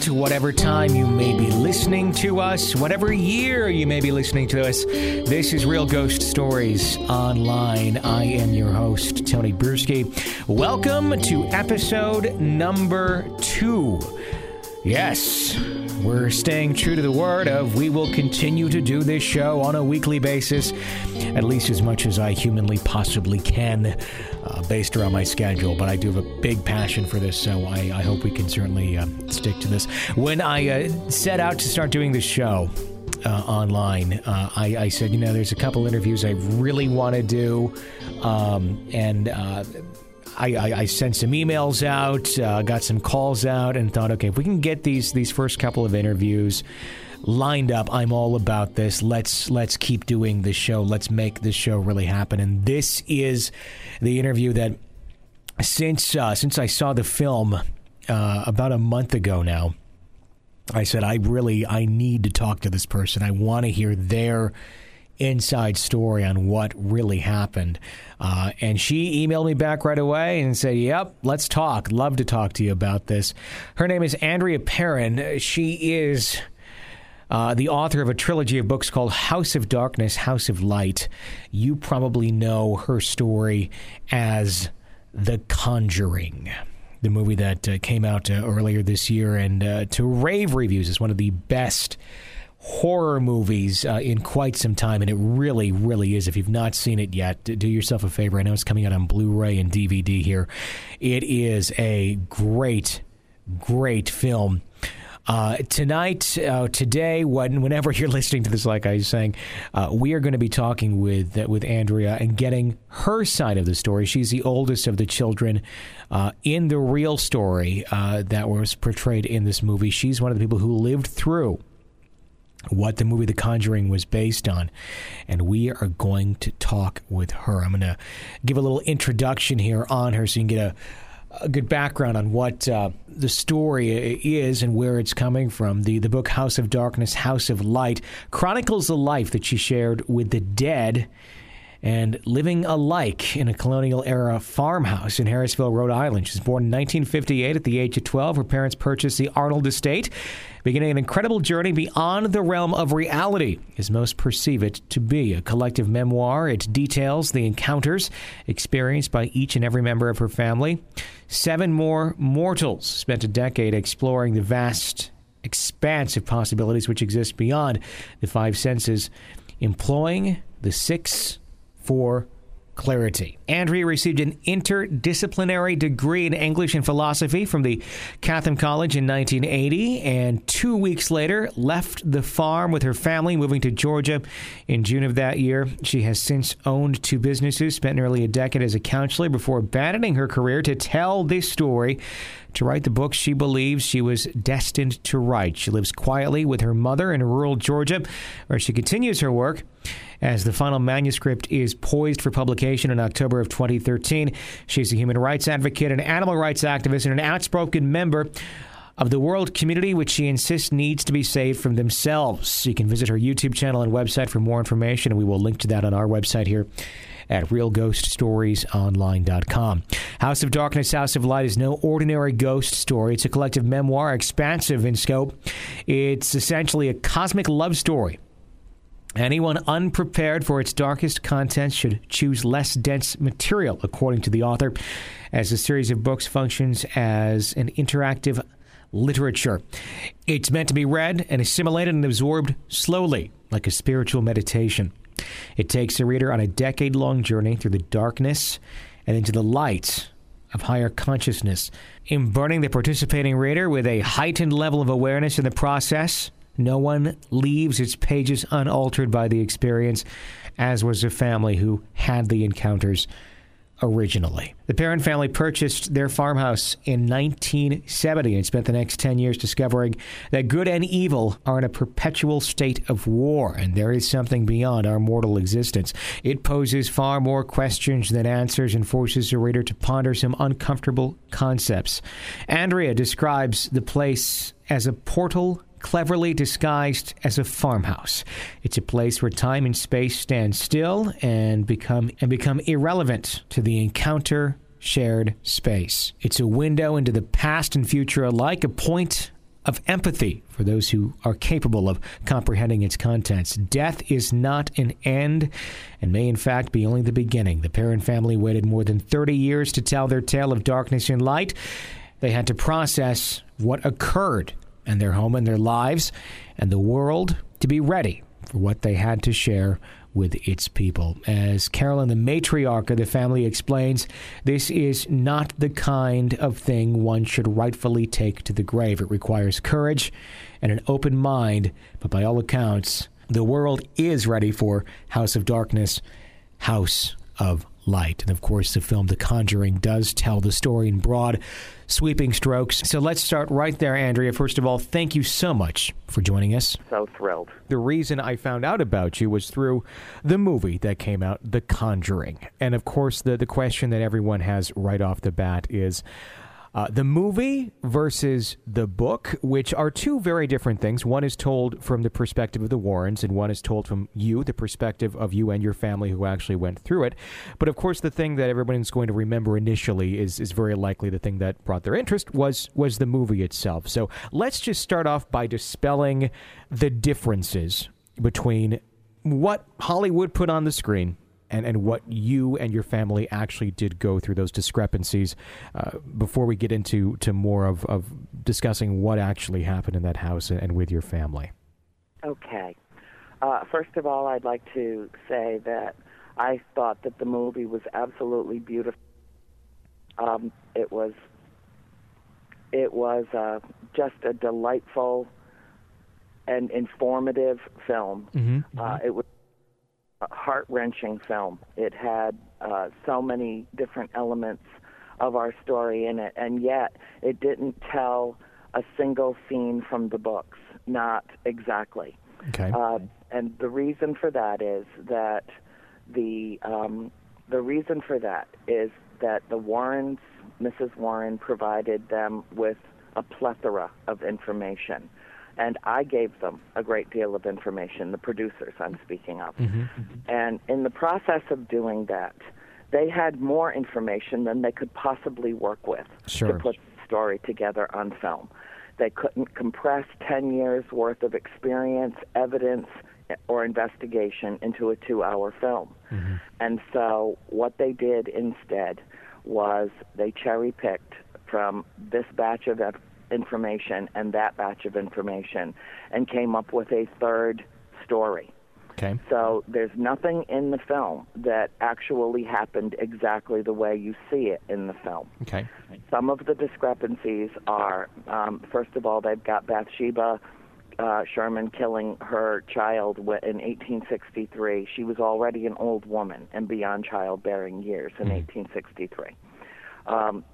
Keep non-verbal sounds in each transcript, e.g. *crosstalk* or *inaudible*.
night, whatever time you may be listening to us, whatever year you may be listening to us. This is Real Ghost Stories Online. I am your host, Tony Brueski. Welcome to episode number two. Yes, we're staying true to the word of we will continue to do this show on a weekly basis, at least as much as I humanly possibly can, uh, based around my schedule. But I do have a big passion for this, so I, I hope we can certainly uh, stick to this. When I uh, set out to start doing this show, uh, online. Uh, I, I, said, you know, there's a couple interviews I really want to do, um, and uh, I, I, I, sent some emails out, uh, got some calls out, and thought, okay, if we can get these these first couple of interviews lined up, I'm all about this. Let's let's keep doing this show. Let's make this show really happen. And this is the interview that since uh, since I saw the film uh, about a month ago now. I said I really I need to talk to this person. I want to hear their inside story on what really happened. Uh, and she emailed me back right away and said, Yep, let's talk. Love to talk to you about this. Her name is Andrea Perron. She is. Uh, the author of a trilogy of books called House of Darkness, House of Light. You probably know her story as The Conjuring the movie that uh, came out uh, earlier this year and uh, to rave reviews is one of the best horror movies uh, in quite some time, and it really, really is. If you've not seen it yet, do yourself a favor. I know it's coming out on Blu-ray and DVD here. It is a great, great film. Uh, tonight, uh, today, when, whenever *laughs* you're listening to this, like I was saying, uh, we are going to be talking with uh, with Andrea and getting her side of the story. She's the oldest of the children uh, in the real story uh, that was portrayed in this movie. She's one of the people who lived through what the movie The Conjuring was based on. And we are going to talk with her. I'm going to give a little introduction here on her so you can get a, a good background on what uh, the story is and where it's coming from. The, the book House of Darkness, House of Light chronicles the life that she shared with the dead and living alike in a colonial era farmhouse in Harrisville, Rhode Island. She was born in 1958 at the age of 12. Her parents purchased the Arnold estate, beginning an incredible journey beyond the realm of reality, as most perceive it to be. A collective memoir, it details the encounters experienced by each and every member of her family. Seven more mortals spent a decade exploring the vast expanse of possibilities which exist beyond the five senses, employing the six for clarity. Andrea received an interdisciplinary degree in English and philosophy from the Chatham College in 1980, and two weeks later left the farm with her family, moving to Georgia in June of that year. She has since owned two businesses, spent nearly a decade as a counselor before abandoning her career to tell this story to write the book she believes she was destined to write. She lives quietly with her mother in rural Georgia, where she continues her work as the final manuscript is poised for publication in October of 2013. She's a human rights advocate, an animal rights activist, and an outspoken member of the world community, which she insists needs to be saved from themselves. You can visit her YouTube channel and website for more information, and we will link to that on our website here at realghoststoriesonline.com. House of Darkness, House of Light is no ordinary ghost story. It's a collective memoir, expansive in scope. It's essentially a cosmic love story Anyone unprepared for its darkest contents should choose less dense material, according to the author, as the series of books functions as an interactive literature. It's meant to be read and assimilated and absorbed slowly, like a spiritual meditation. It takes the reader on a decade long journey through the darkness and into the light of higher consciousness, imburdening the participating reader with a heightened level of awareness in the process no one leaves its pages unaltered by the experience, as was the family who had the encounters originally. The Perron family purchased their farmhouse in 1970 and spent the next 10 years discovering that good and evil are in a perpetual state of war, and there is something beyond our mortal existence. It poses far more questions than answers and forces the reader to ponder some uncomfortable concepts. Andrea describes the place as a portal cleverly disguised as a farmhouse. It's a place where time and space stand still and become and become irrelevant to the encounter shared space. It's a window into the past and future alike, a point of empathy for those who are capable of comprehending its contents. Death is not an end and may, in fact, be only the beginning. The Perron family waited more than 30 years to tell their tale of darkness and light. They had to process what occurred in their home and their lives and the world to be ready for what they had to share with its people. As Carolyn, the matriarch of the family, explains, this is not the kind of thing one should rightfully take to the grave. It requires courage and an open mind, but by all accounts, the world is ready for House of Darkness, House of light. And of course, the film The Conjuring does tell the story in broad, sweeping strokes. So let's start right there, Andrea. First of all, thank you so much for joining us. So thrilled. The reason I found out about you was through the movie that came out, The Conjuring. And of course, the, the question that everyone has right off the bat is uh, the movie versus the book, which are two very different things. One is told from the perspective of the Warrens, and one is told from you, the perspective of you and your family who actually went through it. But of course, the thing that everyone's going to remember initially is is very likely the thing that brought their interest was was the movie itself. So let's just start off by dispelling the differences between what Hollywood put on the screen and, and what you and your family actually did go through those discrepancies uh, before we get into to more of, of discussing what actually happened in that house and, with your family. Okay. Uh, first of all, I'd like to say that I thought that the movie was absolutely beautiful. Um, it was it was uh, just a delightful and informative film. Mm-hmm. Uh, it was heart wrenching film. It had uh, so many different elements of our story in it, and yet it didn't tell a single scene from the books. Not exactly. Okay. Uh, and the reason for that is that the um, the reason for that is that the Warrens, Mrs. Warren, provided them with a plethora of information and I gave them a great deal of information, the producers I'm speaking of. Mm-hmm. And in the process of doing that, they had more information than they could possibly work with sure. to put the story together on film. They couldn't compress 10 years worth of experience, evidence, or investigation into a two hour film. Mm-hmm. And so what they did instead was they cherry picked from this batch of information and that batch of information and came up with a third story. Okay. So there's nothing in the film that actually happened exactly the way you see it in the film. Okay. Some of the discrepancies are, um, first of all, they've got Bathsheba uh, Sherman killing her child in 1863. She was already an old woman and beyond childbearing years in Mm-hmm. 1863. Um,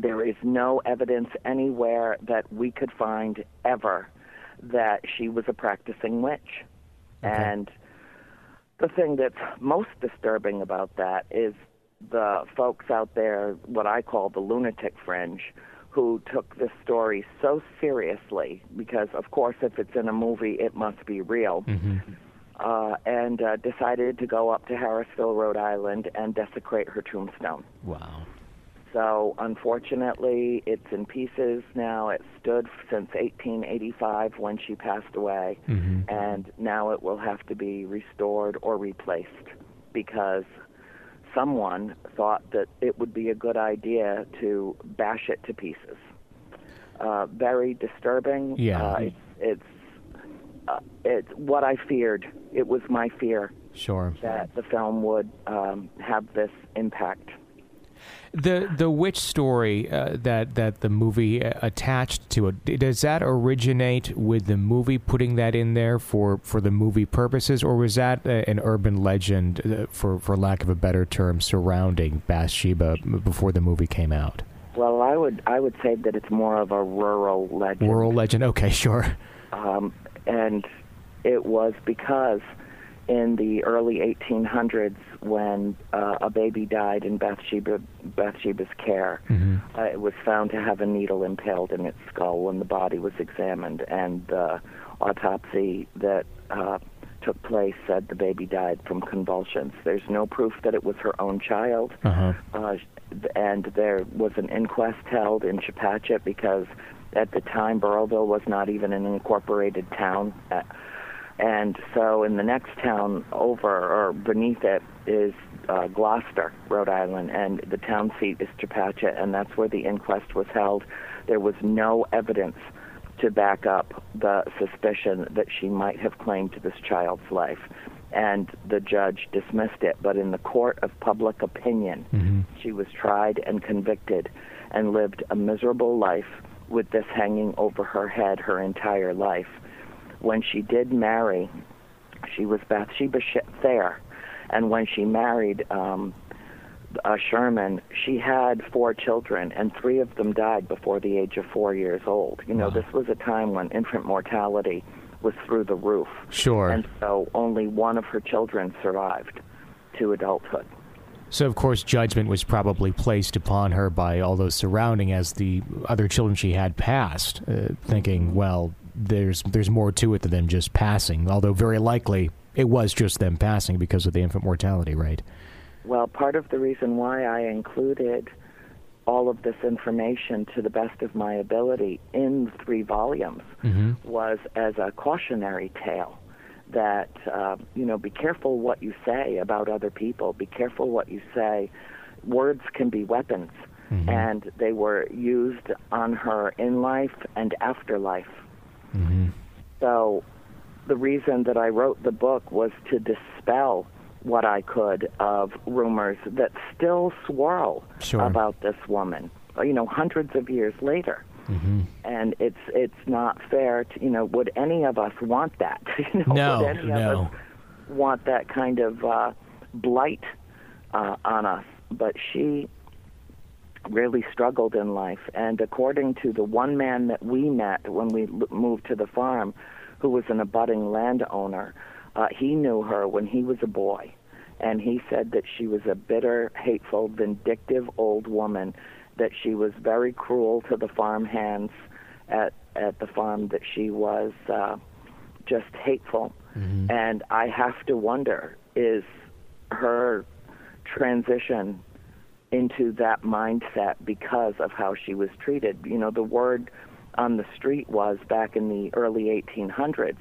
there is no evidence anywhere that we could find ever that she was a practicing witch. Okay. And the thing that's most disturbing about that is the folks out there, what I call the lunatic fringe, who took this story so seriously because, of course, if it's in a movie, it must be real. Mm-hmm. Uh, and uh, decided to go up to Harrisville, Rhode Island, and desecrate her tombstone. Wow. So, unfortunately, it's in pieces now. It stood since 1885 when she passed away, Mm-hmm. and now it will have to be restored or replaced because someone thought that it would be a good idea to bash it to pieces. Uh, very disturbing. Yeah. Uh, it's it's uh, it's what I feared. It was my fear Sure. that the film would um, have this impact. The the witch story uh, that that the movie uh, attached to it does that originate with the movie putting that in there for, for the movie purposes, or was that uh, an urban legend, uh, for for lack of a better term, surrounding Bathsheba before the movie came out? Well, I would I would say that it's more of a rural legend. Rural legend. Okay, *laughs* sure. um, and it was because in the early 1800s, when uh, a baby died in Bathsheba, Bathsheba's care, hmm uh, it was found to have a needle impaled in its skull when the body was examined, and the autopsy that uh, took place said the baby died from convulsions. There's no proof that it was her own child, Uh huh. uh, and there was an inquest held in Chepachet because At the time, Burrillville was not even an incorporated town. Uh, and so in the next town over or beneath it is uh, Glocester, Rhode Island, and the town seat is Chepachet, and that's where the inquest was held. There was no evidence to back up the suspicion that she might have claimed this child's life. And the judge dismissed it. But in the court of public opinion, mm-hmm. she was tried and convicted and lived a miserable life with this hanging over her head her entire life. When she did marry, she was Bathsheba Thayer. And when she married um, uh, Sherman, she had four children, and three of them died before the age of four years old. You know, wow. this was a time when infant mortality was through the roof. Sure. And so only one of her children survived to adulthood. So, of course, judgment was probably placed upon her by all those surrounding as the other children she had passed, uh, thinking, well, there's there's more to it than just passing. Although very likely it was just them passing because of the infant mortality rate. Well, part of the reason why I included all of this information to the best of my ability in three volumes mm-hmm. was as a cautionary tale that uh, you know be careful what you say about other people be careful what you say words can be weapons mm-hmm. and they were used on her in life and after life mm-hmm. so the reason that I wrote the book was to dispel what I could of rumors that still swirl sure. about this woman. You know, hundreds of years later. Mm-hmm. And it's it's not fair to you know. Would any of us want that? *laughs* you know, no, would any no. of us want that kind of uh, blight uh, on us? But she really struggled in life, and according to the one man that we met when we l- moved to the farm, who was an abutting landowner, uh, he knew her when he was a boy, and he said that she was a bitter, hateful, vindictive old woman, that she was very cruel to the farm hands at at the farm, that she was uh, just hateful. Mm-hmm. And I have to wonder is her transition into that mindset because of how she was treated. You know, the word on the street was back in the early 1800s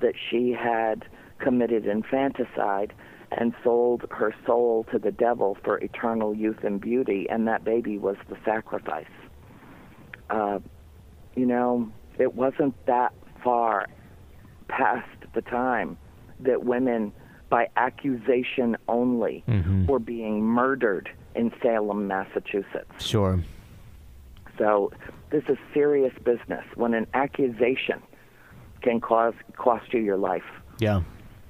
that she had committed infanticide and sold her soul to the devil for eternal youth and beauty, and that baby was the sacrifice. Uh, you know, it wasn't that far past the time that women, by accusation only, mm-hmm. were being murdered in Salem, Massachusetts. Sure. So this is serious business when an accusation can cause cost you your life. Yeah.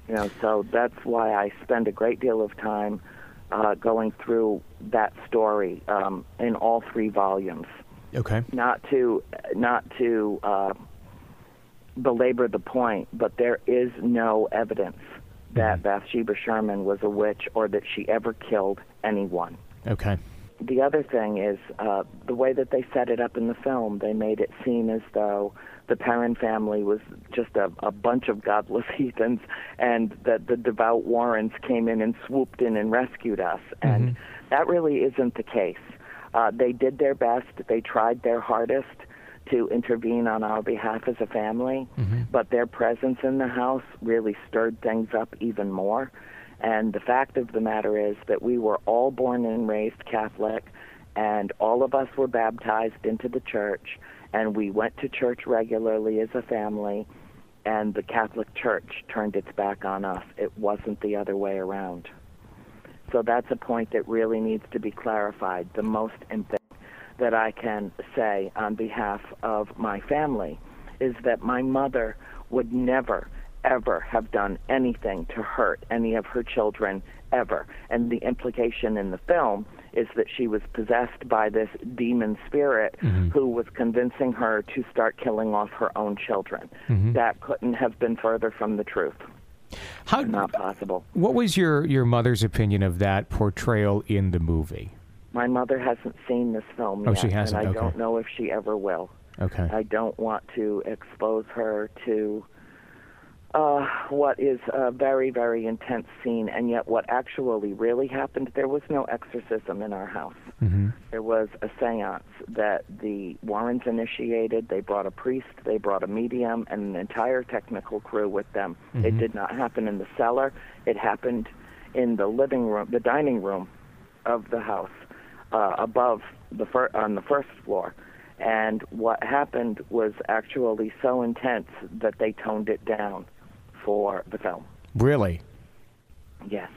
You know, so that's why I spend a great deal of time uh, going through that story um, in all three volumes. Okay. Not to not to uh, belabor the point, but there is no evidence that Mhm. Bathsheba Sherman was a witch or that she ever killed anyone. Okay. The other thing is uh, the way that they set it up in the film. They made it seem as though the Perron family was just a, a bunch of godless *laughs* heathens, and that the devout Warrens came in and swooped in and rescued us. And Mhm. that really isn't the case. Uh, they did their best. They tried their hardest to intervene on our behalf as a family, Mhm. but their presence in the house really stirred things up even more. And the fact of the matter is that we were all born and raised Catholic, and all of us were baptized into the church, and we went to church regularly as a family, and the Catholic Church turned its back on us. It wasn't the other way around. So that's a point that really needs to be clarified. The most important that I can say on behalf of my family is that my mother would never, ever have done anything to hurt any of her children ever. And the implication in the film is that she was possessed by this demon spirit Mhm. who was convincing her to start killing off her own children. Mhm. That couldn't have been further from the truth. How? Not possible. What was your your mother's opinion of that portrayal in the movie? My mother hasn't seen this film Oh, yet, she hasn't? and I Okay. don't know if she ever will. Okay. I don't want to expose her to uh, what is a very, very intense scene, and yet what actually really happened, there was no exorcism in our house. Mm-hmm. There was a seance that the Warrens initiated. They brought a priest, they brought a medium, and an entire technical crew with them. Mm-hmm. It did not happen in the cellar, it happened in the living room, the dining room of the house, uh, above the fir- on the first floor. And what happened was actually so intense that they toned it down for the film. Really? Yes.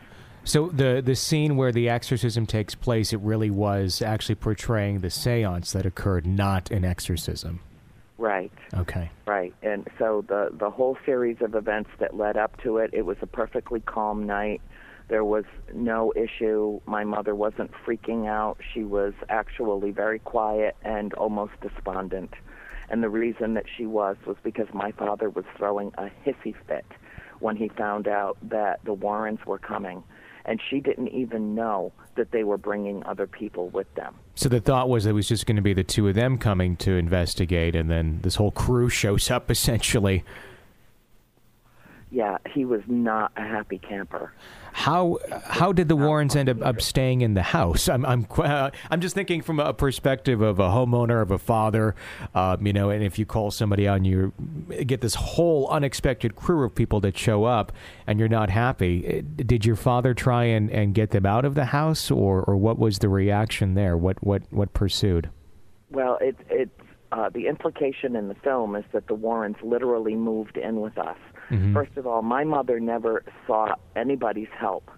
So the the scene where the exorcism takes place, it really was actually portraying the séance that occurred, not an exorcism. Right. Okay. Right. And so the the whole series of events that led up to it, it was a perfectly calm night. There was no issue. My mother wasn't freaking out. She was actually very quiet and almost despondent. And the reason that she was was because my father was throwing a hissy fit when he found out that the Warrens were coming. And she didn't even know that they were bringing other people with them. So the thought was it was just going to be the two of them coming to investigate, and then this whole crew shows up *laughs* essentially. Yeah, he was not a happy camper. How how did the Warrens end up, up staying in the house? I'm I'm uh, *laughs* I'm just thinking from a perspective of a homeowner of a father, um, you know, and if you call somebody on, you get this whole unexpected crew of people that show up, and you're not happy. Eh, Did your father try and, and get them out of the house, or, or what was the reaction there? What what what pursued? Well, it it uh, the implication in the film is that the Warrens literally moved in with us. Mhm. First of all, my mother never sought anybody's help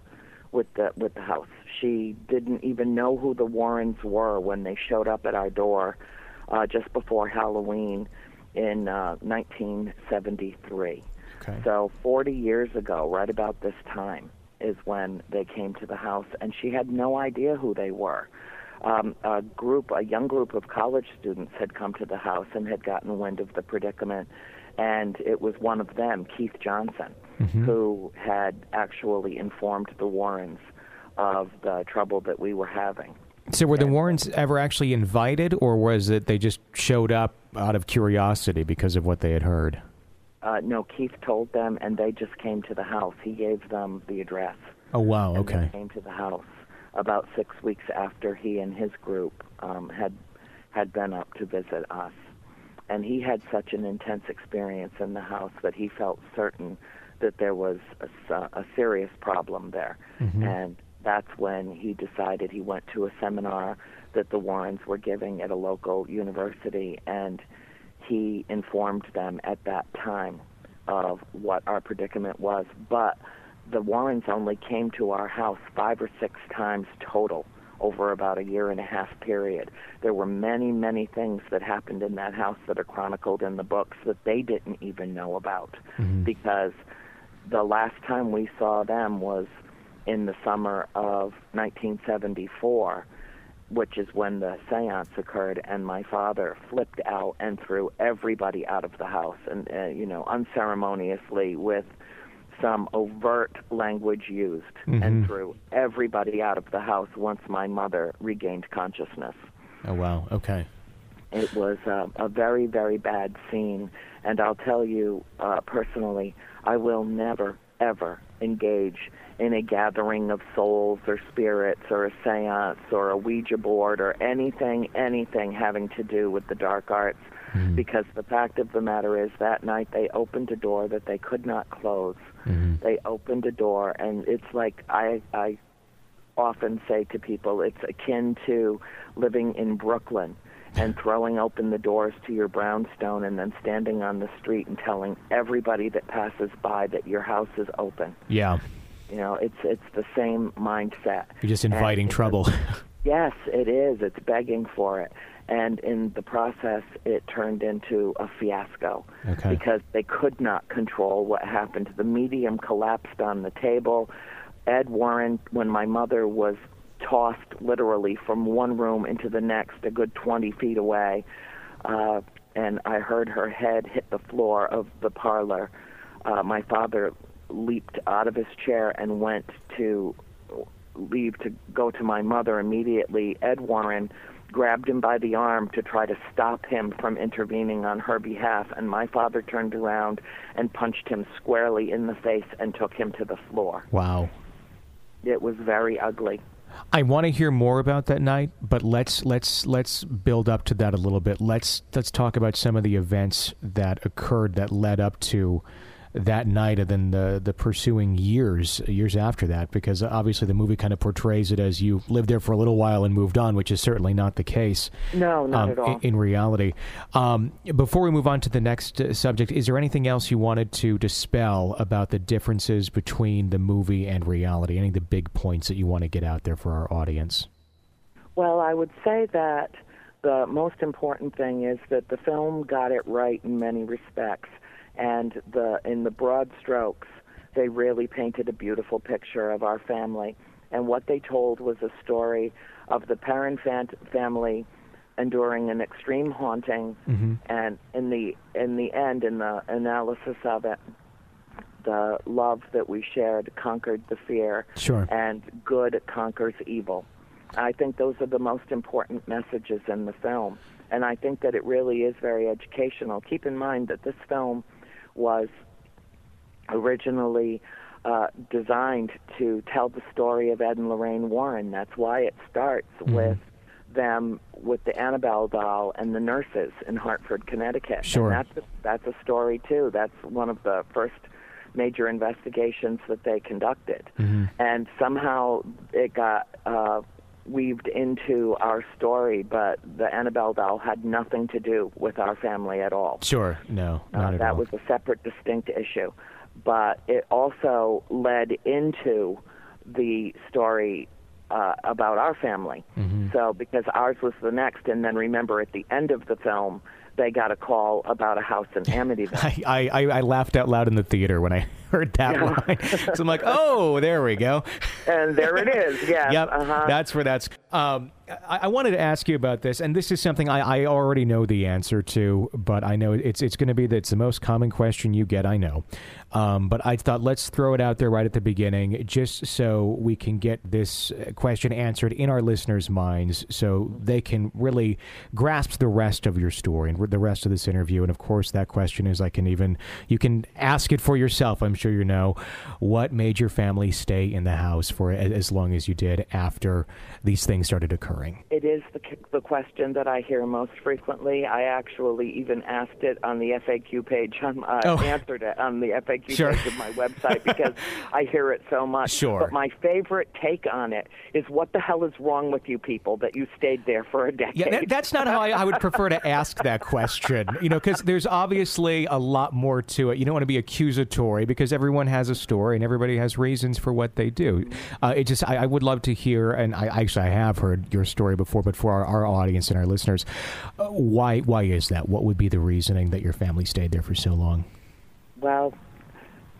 with the with the house. She didn't even know who the Warrens were when they showed up at our door uh, just before Halloween in uh, 1973. Okay. So 40 years ago, right about this time, is when they came to the house, and she had no idea who they were. Um, a group, a young group of college students, had come to the house and had gotten wind of the predicament, and it was one of them, Keith Johnson, Mhm. who had actually informed the Warrens of the trouble that we were having. So were the Warrens ever actually invited, or was it they just showed up out of curiosity because of what they had heard? Uh, no, Keith told them, and they just came to the house. He gave them the address. Oh wow, okay. they came to the house about six weeks after he and his group um, had had been up to visit us. And he had such an intense experience in the house that he felt certain that there was a, a serious problem there. Mhm. And that's when he decided he went to a seminar that the Warrens were giving at a local university, and he informed them at that time of what our predicament was. But the Warrens only came to our house five or six times total over about a year and a half period. There were many, many things that happened in that house that are chronicled in the books that they didn't even know about Mhm. because the last time we saw them was in the summer of 1974 which is when the seance occurred and my father flipped out and threw everybody out of the house and uh, you know unceremoniously with some overt language used Mhm. and threw everybody out of the house once my mother regained consciousness Oh wow, okay. it was uh, a very, very bad scene. And I'll tell you uh, personally, I will never, ever engage in a gathering of souls or spirits or a seance or a Ouija board or anything, anything having to do with the dark arts. Mhm. Because the fact of the matter is, that night they opened a door that they could not close. Mhm. They opened a door, and it's like I, I often say to people, it's akin to living in Brooklyn and *laughs* throwing open the doors to your brownstone and then standing on the street and telling everybody that passes by that your house is open. Yeah, You know, it's it's the same mindset. you're just inviting trouble. Yes, it is. It's begging for it. And in the process, it turned into a fiasco Okay. because they could not control what happened. The medium collapsed on the table. Ed Warren, when my mother was tossed literally from one room into the next, a good 20 feet away, uh, and I heard her head hit the floor of the parlor. Uh, my father leaped out of his chair and went to leave to go to my mother immediately. Ed Warren grabbed him by the arm to try to stop him from intervening on her behalf, and my father turned around and punched him squarely in the face and took him to the floor. Wow. It was very ugly. I want to hear more about that night, but let's let's let's build up to that a little bit. Let's let's talk about some of the events that occurred that led up to that night and then the the pursuing years years after that because obviously the movie kind of portrays it as you lived there for a little while and moved on which is certainly not the case no not um, at all. in, in reality. Um, before we move on to the next uh, subject is there anything else you wanted to dispel about the differences between the movie and reality? Any of the big points that you want to get out there for our audience? Well I would say that the most important thing is that the film got it right in many respects and the in the broad strokes they really painted a beautiful picture of our family and what they told was a story of the Perron family enduring an extreme haunting mm-hmm. and in the in the end in the analysis of it the love that we shared conquered the fear sure. and good conquers evil i think those are the most important messages in the film and i think that it really is very educational keep in mind that this film was originally uh, designed to tell the story of Ed and Lorraine Warren. That's why it starts mm-hmm. with them with the Annabelle doll and the nurses in Hartford, Connecticut. Sure. And that's a, that's a story too. That's one of the first major investigations that they conducted. Mm-hmm. And somehow it got uh, weaved into our story, but the Annabelle doll had nothing to do with our family at all. Sure, no, uh, that all. was a separate, distinct issue. But it also led into the story uh, about our family. Mm-hmm. So, because ours was the next, and then remember at the end of the film, they got a call about a house in Amityville. *laughs* I, I, I laughed out loud in the theater when I *laughs* heard that Yeah. line. so I'm like, oh, there we go. and there it is. *laughs* Yes. Yep, Uh-huh. that's where that's. Um, I, I wanted to ask you about this, and this is something I, I already know the answer to, but I know it's it's going to be that it's the most common question you get. I know, um, but I thought let's throw it out there right at the beginning, just so we can get this question answered in our listeners' minds, so they can really grasp the rest of your story and the rest of this interview. And of course, that question is I can even you can ask it for yourself. I'm sure you know what made your family stay in the house for as long as you did after these things started occurring. It is the, the question that I hear most frequently. I actually even asked it on the FAQ page. *laughs* On, uh, Oh. answered it on the FAQ *laughs* Sure. page of my website because *laughs* I hear it so much. Sure. But my favorite take on it is, "What the hell is wrong with you people that you stayed there for a decade?" Yeah, that, that's not how I, I would prefer to ask that question. You know, because there's obviously a lot more to it. You don't want to be accusatory because everyone has a story and everybody has reasons for what they do. Uh, it just, I, I would love to hear, and I actually I have heard your story before, but for our, our audience and our listeners, uh, why why is that? What would be the reasoning that your family stayed there for so long? Well,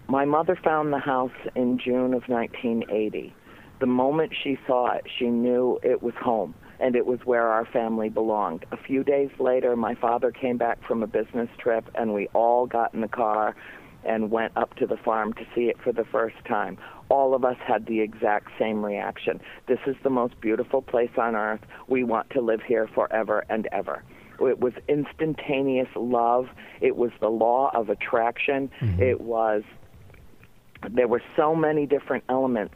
my mother found the house in June of 1980. The moment she saw it, she knew it was home and it was where our family belonged. A few days later, my father came back from a business trip and we all got in the car and went up to the farm to see it for the first time. All of us had the exact same reaction. This is the most beautiful place on earth. We want to live here forever and ever. It was instantaneous love. It was the law of attraction. Mm-hmm. It was there were so many different elements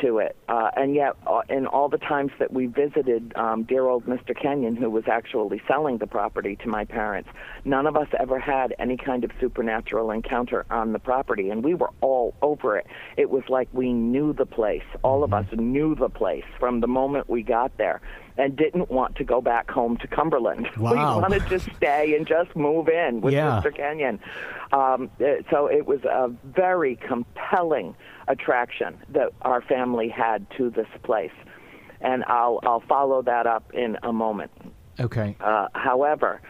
to it. Uh, and yet, uh, in all the times that we visited um, dear old Mr. Kenyon, who was actually selling the property to my parents, none of us ever had any kind of supernatural encounter on the property, and we were all over it. It was like we knew the place. All of us knew the place from the moment we got there. And didn't want to go back home to Cumberland. *laughs* Wow. We wanted to stay and just move in with Yeah. Mr. Kenyon. Um, uh, so it was a very compelling attraction that our family had to this place, and I'll I'll follow that up in a moment. Okay. Uh, however,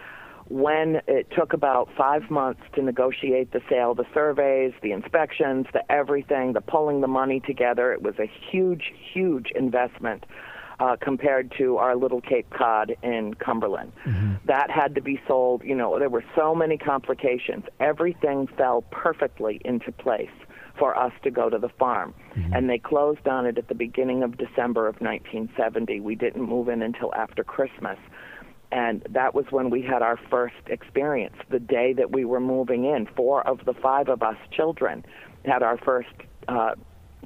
when it took about five months to negotiate the sale, the surveys, the inspections, the everything, the pulling the money together, it was a huge, huge investment uh, compared to our little Cape Cod in Cumberland. That had to be sold. You know, there were so many complications. Everything fell perfectly into place for us to go to the farm. Mm-hmm. And they closed on it at the beginning of December of 1970. We didn't move in until after Christmas. And that was when we had our first experience. The day that we were moving in, four of the five of us children had our first uh,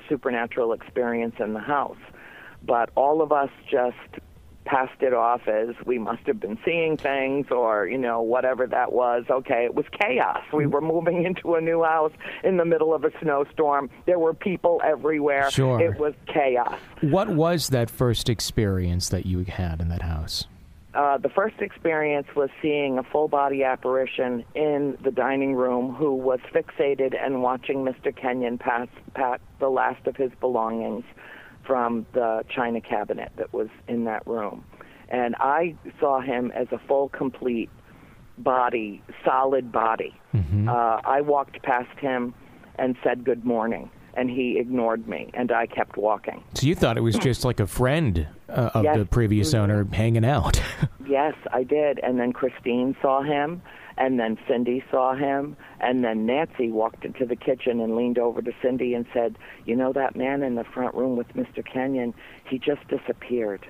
supernatural experience in the house. But all of us just passed it off as we must have been seeing things or, you know, whatever that was. Okay, it was chaos. We were moving into a new house in the middle of a snowstorm. There were people everywhere. Sure. It was chaos. What was that first experience that you had in that house? Uh, the first experience was seeing a full body apparition in the dining room who was fixated and watching Mr. Kenyon pass, pack the last of his belongings from the china cabinet that was in that room. And I saw him as a full, complete body, solid body. Mm-hmm. Uh, I walked past him and said good morning, and he ignored me, and I kept walking. So you thought it was just like a friend uh, of yes. the previous owner hanging out? *laughs* yes, I did. And then Christine saw him, and then Cindy saw him, and then Nancy walked into the kitchen and leaned over to Cindy and said, You know that man in the front room with Mr. Kenyon? He just disappeared.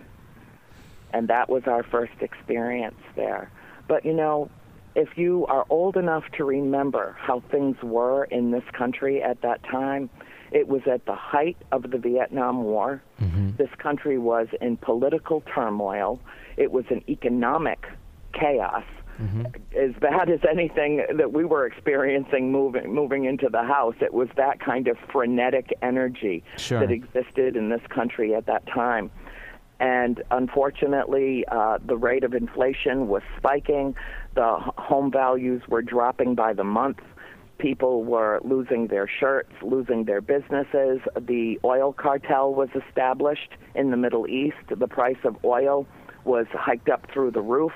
And that was our first experience there. But you know, if you are old enough to remember how things were in this country at that time, it was at the height of the Vietnam War. Mm-hmm. This country was in political turmoil. It was an economic chaos mm-hmm. as bad as anything that we were experiencing moving moving into the house. It was that kind of frenetic energy sure. that existed in this country at that time. And unfortunately, uh, the rate of inflation was spiking. The home values were dropping by the month. People were losing their shirts, losing their businesses. The oil cartel was established in the Middle East. The price of oil was hiked up through the roof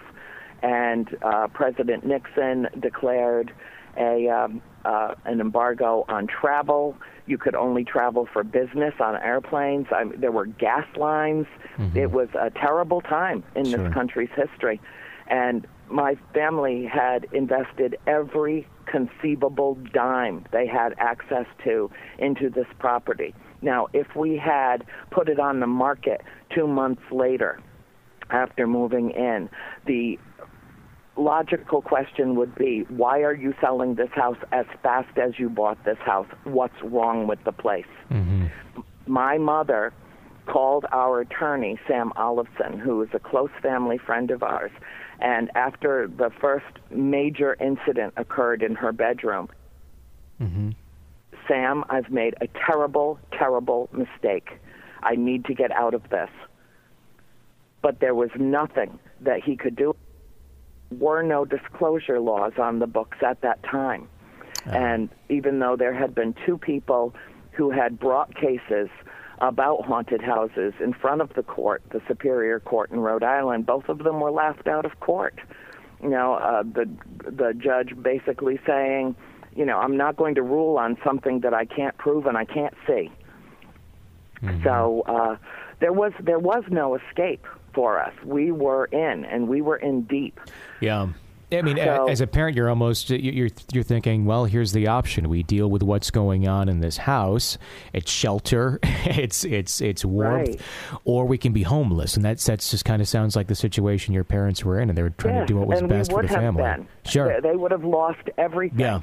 and uh, President Nixon declared a um, uh, an embargo on travel. You could only travel for business on airplanes. I mean, there were gas lines. Mm-hmm. It was a terrible time in sure. this country's history, and my family had invested every conceivable dime they had access to into this property. Now, if we had put it on the market two months later, after moving in, the logical question would be why are you selling this house as fast as you bought this house? What's wrong with the place? Mm-hmm. My mother called our attorney, Sam Olafson, who is a close family friend of ours, and after the first major incident occurred in her bedroom, mm-hmm. Sam, I've made a terrible, terrible mistake. I need to get out of this. But there was nothing that he could do were no disclosure laws on the books at that time. Uh-huh. And even though there had been two people who had brought cases about haunted houses in front of the court, the Superior Court in Rhode Island, both of them were laughed out of court. You know, uh, the the judge basically saying, you know, I'm not going to rule on something that I can't prove and I can't see. Mm-hmm. So uh, there was there was no escape for us. We were in, and we were in deep. Yeah. I mean, so, as a parent, you're almost you're you're thinking, well, here's the option: we deal with what's going on in this house. It's shelter, *laughs* it's it's it's warmth, right. or we can be homeless, and that that's just kind of sounds like the situation your parents were in, and they were trying yes, to do what was best for the family. Been. Sure, they, they would have lost everything. Yeah.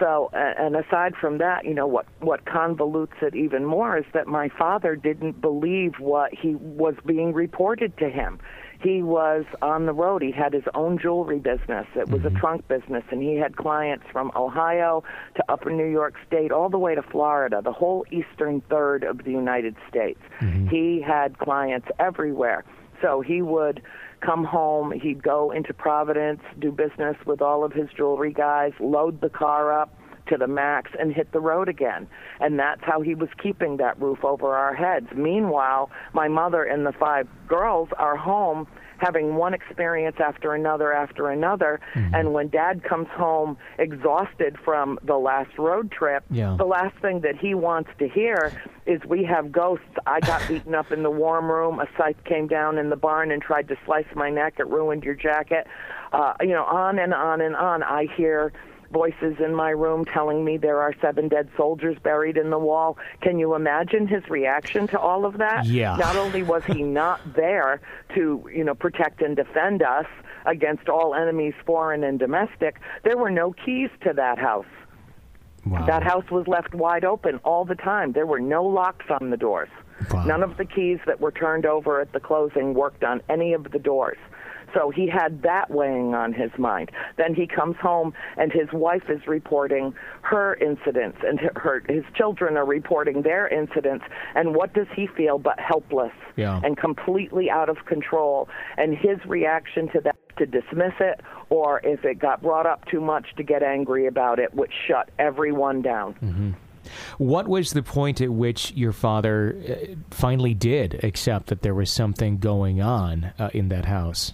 So, and aside from that, you know what what convolutes it even more is that my father didn't believe what he was being reported to him. He was on the road. He had his own jewelry business. It was mm-hmm. a trunk business, and he had clients from Ohio to Upper New York State, all the way to Florida, the whole eastern third of the United States. Mm-hmm. He had clients everywhere. So he would come home, he'd go into Providence, do business with all of his jewelry guys, load the car up to the max and hit the road again. And that's how he was keeping that roof over our heads. Meanwhile, my mother and the five girls are home having one experience after another after another. Mm-hmm. And when dad comes home exhausted from the last road trip, yeah. the last thing that he wants to hear is we have ghosts. I got *laughs* beaten up in the warm room. A scythe came down in the barn and tried to slice my neck. It ruined your jacket. Uh, you know, on and on and on. I hear voices in my room telling me there are seven dead soldiers buried in the wall. Can you imagine his reaction to all of that? Yeah. Not only was he not there to, you know, protect and defend us against all enemies, foreign and domestic, there were no keys to that house. Wow. That house was left wide open all the time. There were no locks on the doors. Wow. None of the keys that were turned over at the closing worked on any of the doors. So he had that weighing on his mind. Then he comes home and his wife is reporting her incidents and her his children are reporting their incidents and what does he feel but helpless Yeah. and completely out of control and his reaction to that to dismiss it or if it got brought up too much to get angry about it which shut everyone down. What was the point at which your father uh, finally did accept that there was something going on uh, in that house?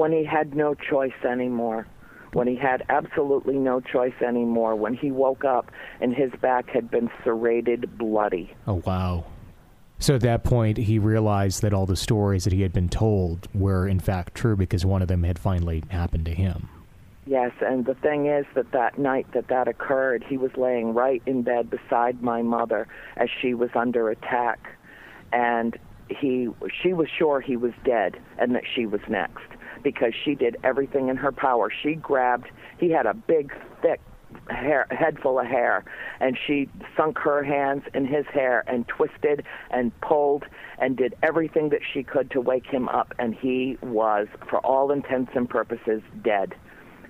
When he had no choice anymore, when he had absolutely no choice anymore, when he woke up and his back had been serrated bloody. Oh, wow. So at that point, he realized that all the stories that he had been told were, in fact, true because one of them had finally happened to him. Yes, and the thing is that that night that that occurred, he was laying right in bed beside my mother as she was under attack, and he she was sure he was dead and that she was next because she did everything in her power. She grabbed. He had a big, thick hair, head full of hair, and she sunk her hands in his hair and twisted and pulled and did everything that she could to wake him up, and he was, for all intents and purposes, dead.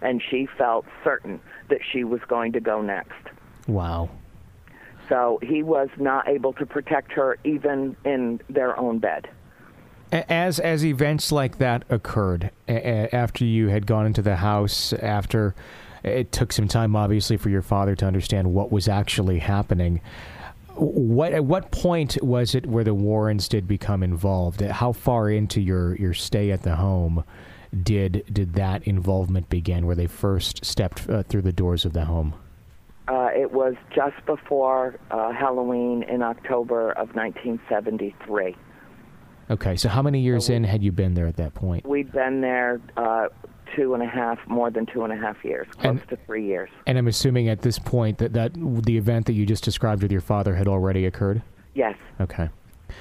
And she felt certain that she was going to go next. Wow. So he was not able to protect her even in their own bed. As as events like that occurred after you had gone into the house, after it took some time, obviously, for your father to understand what was actually happening. What at what point was it where the Warrens did become involved? How far into your, your stay at the home did did that involvement begin? Where they first stepped uh, through the doors of the home? Uh, it was just before uh, Halloween in October of 1973. Okay, so how many years in had you been there at that point? We'd been there uh, two and a half, more than two and a half years, close And- to three years. And I'm assuming at this point that, that the event that you just described with your father had already occurred. Yes, Okay.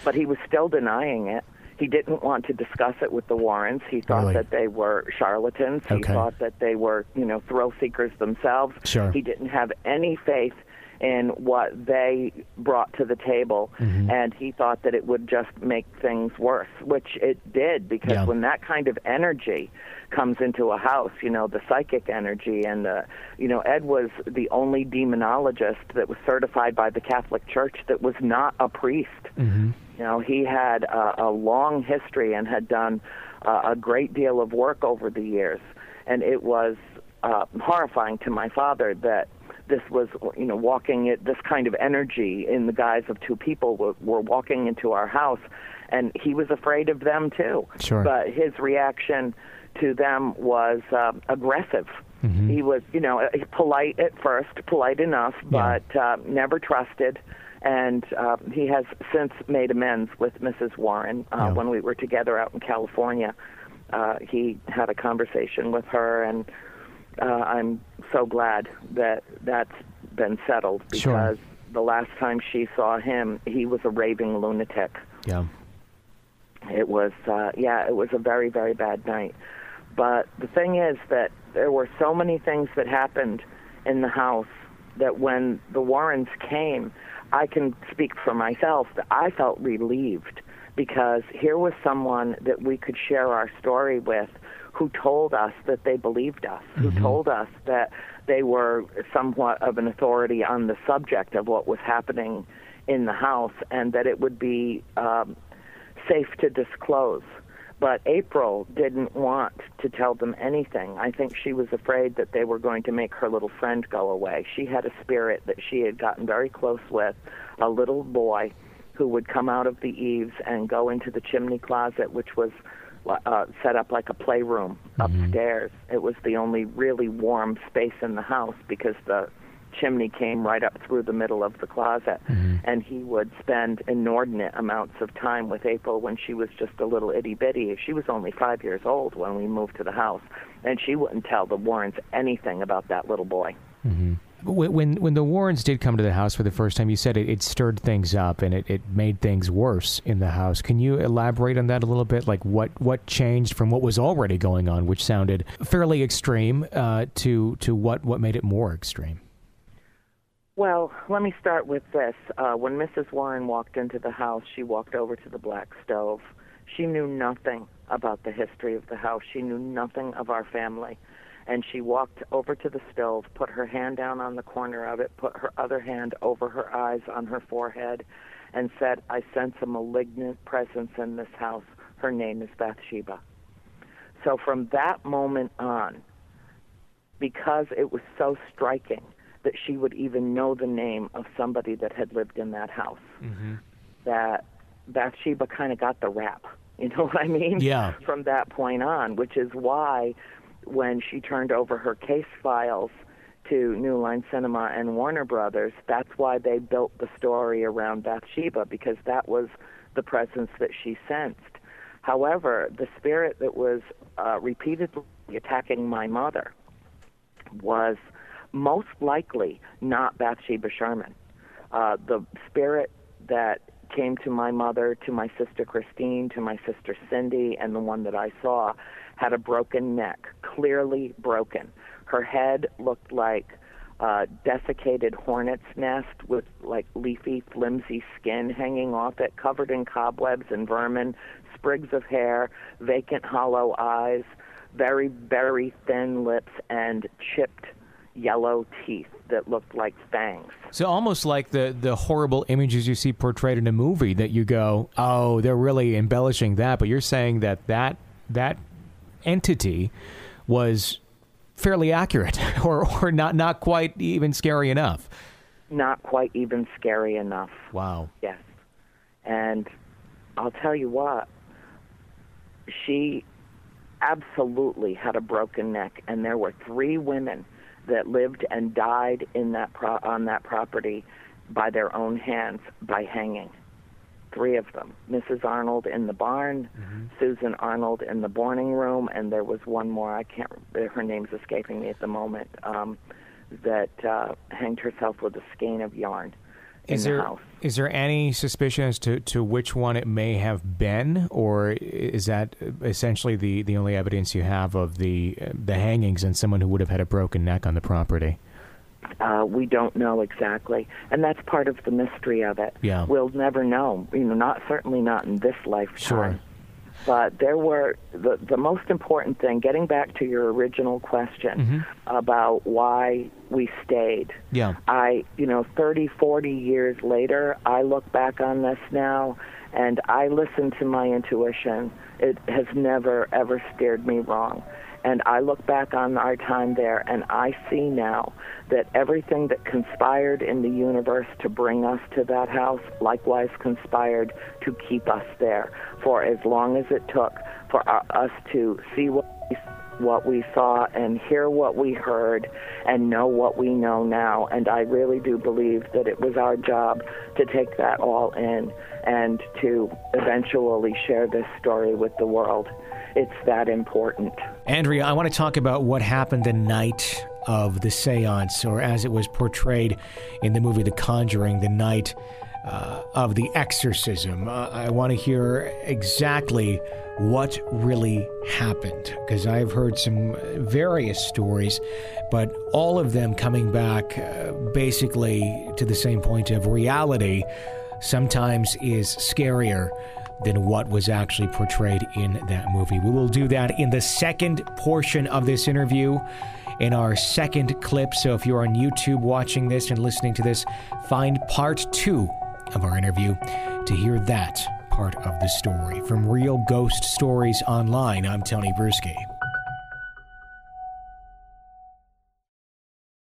but he was still denying it. He didn't want to discuss it with the Warrens. He thought Really? that they were charlatans. He Okay. thought that they were, you know, thrill seekers themselves. Sure. He didn't have any faith in what they brought to the table, Mm-hmm. and he thought that it would just make things worse, which it did because Yeah. when that kind of energy comes into a house, you know, the psychic energy and the, you know, Ed was the only demonologist that was certified by the Catholic Church that was not a priest. Mm-hmm. You know, he had a, a long history and had done uh, a great deal of work over the years, and it was uh, horrifying to my father that this was, you know, walking it, this kind of energy in the guise of two people were, were walking into our house, and he was afraid of them too. Sure. But his reaction to them was uh, aggressive. Mm-hmm. He was, you know, polite at first, polite enough, Yeah. but uh, never trusted. And uh, he has since made amends with Mrs. Warren. Uh, Yeah. When we were together out in California, uh, he had a conversation with her, and uh, I'm so glad that that's been settled Sure. because the last time she saw him, he was a raving lunatic. Yeah. It was, uh, yeah, it was a very, very bad night. But the thing is that there were so many things that happened in the house that when the Warrens came, I can speak for myself that I felt relieved because here was someone that we could share our story with who told us that they believed us, who told us that they were somewhat of an authority on the subject of what was happening in the house and that it would be um, safe to disclose. But April didn't want to tell them anything. I think she was afraid that they were going to make her little friend go away. She had a spirit that she had gotten very close with, a little boy who would come out of the eaves and go into the chimney closet, which was uh, set up like a playroom upstairs. It was the only really warm space in the house because the chimney came right up through the middle of the closet. Mm-hmm. And he would spend inordinate amounts of time with April when she was just a little itty bitty. She was only five years old when we moved to the house, and she wouldn't tell the Warrens anything about that little boy. Mm-hmm. When when the Warrens did come to the house for the first time, you said it, it stirred things up and it, it made things worse in the house. Can you elaborate on that a little bit? Like what, what changed from what was already going on, which sounded fairly extreme, uh, to to what, what made it more extreme? Well, let me start with this. Uh, when Mrs. Warren walked into the house, she walked over to the black stove. She knew nothing about the history of the house. She knew nothing of our family. And she walked over to the stove, put her hand down on the corner of it, put her other hand over her eyes on her forehead, and said, I sense a malignant presence in this house. Her name is Bathsheba. So from that moment on, because it was so striking, that she would even know the name of somebody that had lived in that house. Mm-hmm. That Bathsheba kind of got the rap. You know *laughs* what I mean? Yeah. From that point on, which is why when she turned over her case files to New Line Cinema and Warner Brothers, that's why they built the story around Bathsheba because that was the presence that she sensed. However, the spirit that was uh, repeatedly attacking my mother was most likely not Bathsheba Sherman. Uh, the spirit that came to my mother, to my sister Christine, to my sister Cindy, and the one that I saw had a broken neck, clearly broken. Her head looked like a desiccated hornet's nest with like leafy, flimsy skin hanging off it, covered in cobwebs and vermin, sprigs of hair, vacant, hollow eyes, very, very thin lips, and chipped yellow teeth that looked like fangs. So almost like the the horrible images you see portrayed in a movie that you go, "Oh, they're really embellishing that," but you're saying that that that entity was fairly accurate *laughs* or or not not quite even scary enough. Not quite even scary enough. Wow. Yes. And I'll tell you what, she absolutely had a broken neck and there were three women that lived and died in that pro- on that property by their own hands by hanging. Three of them. Mrs. Arnold in the barn, mm-hmm. Susan Arnold in the boarding room, and there was one more. I can't. Her name's escaping me at the moment. Um, that uh, hanged herself with a skein of yarn is in there, the. Is there any suspicion as to, to which one it may have been, or is that essentially the, the only evidence you have of the the hangings and someone who would have had a broken neck on the property? Uh, we don't know exactly, and that's part of the mystery of it. Yeah. We'll never know. You know, not certainly not in this lifetime. Sure. But there were the the most important thing. Getting back to your original question mm-hmm. about why we stayed. Yeah. I, you know, 30, 40 years later, I look back on this now, and I listen to my intuition. It has never ever steered me wrong. And I look back on our time there and I see now that everything that conspired in the universe to bring us to that house likewise conspired to keep us there for as long as it took for us to see what we, what we saw and hear what we heard and know what we know now. And I really do believe that it was our job to take that all in and to eventually share this story with the world it's that important. Andrea, I want to talk about what happened the night of the seance, or as it was portrayed in the movie The Conjuring, the night uh, of the exorcism. Uh, I want to hear exactly what really happened because I've heard some various stories, but all of them coming back uh, basically to the same point of reality sometimes is scarier than what was actually portrayed in that movie. We will do that in the second portion of this interview, in our second clip. So if you're on YouTube watching this and listening to this, find part two of our interview to hear that part of the story. From Real Ghost Stories Online, I'm Tony Brueski.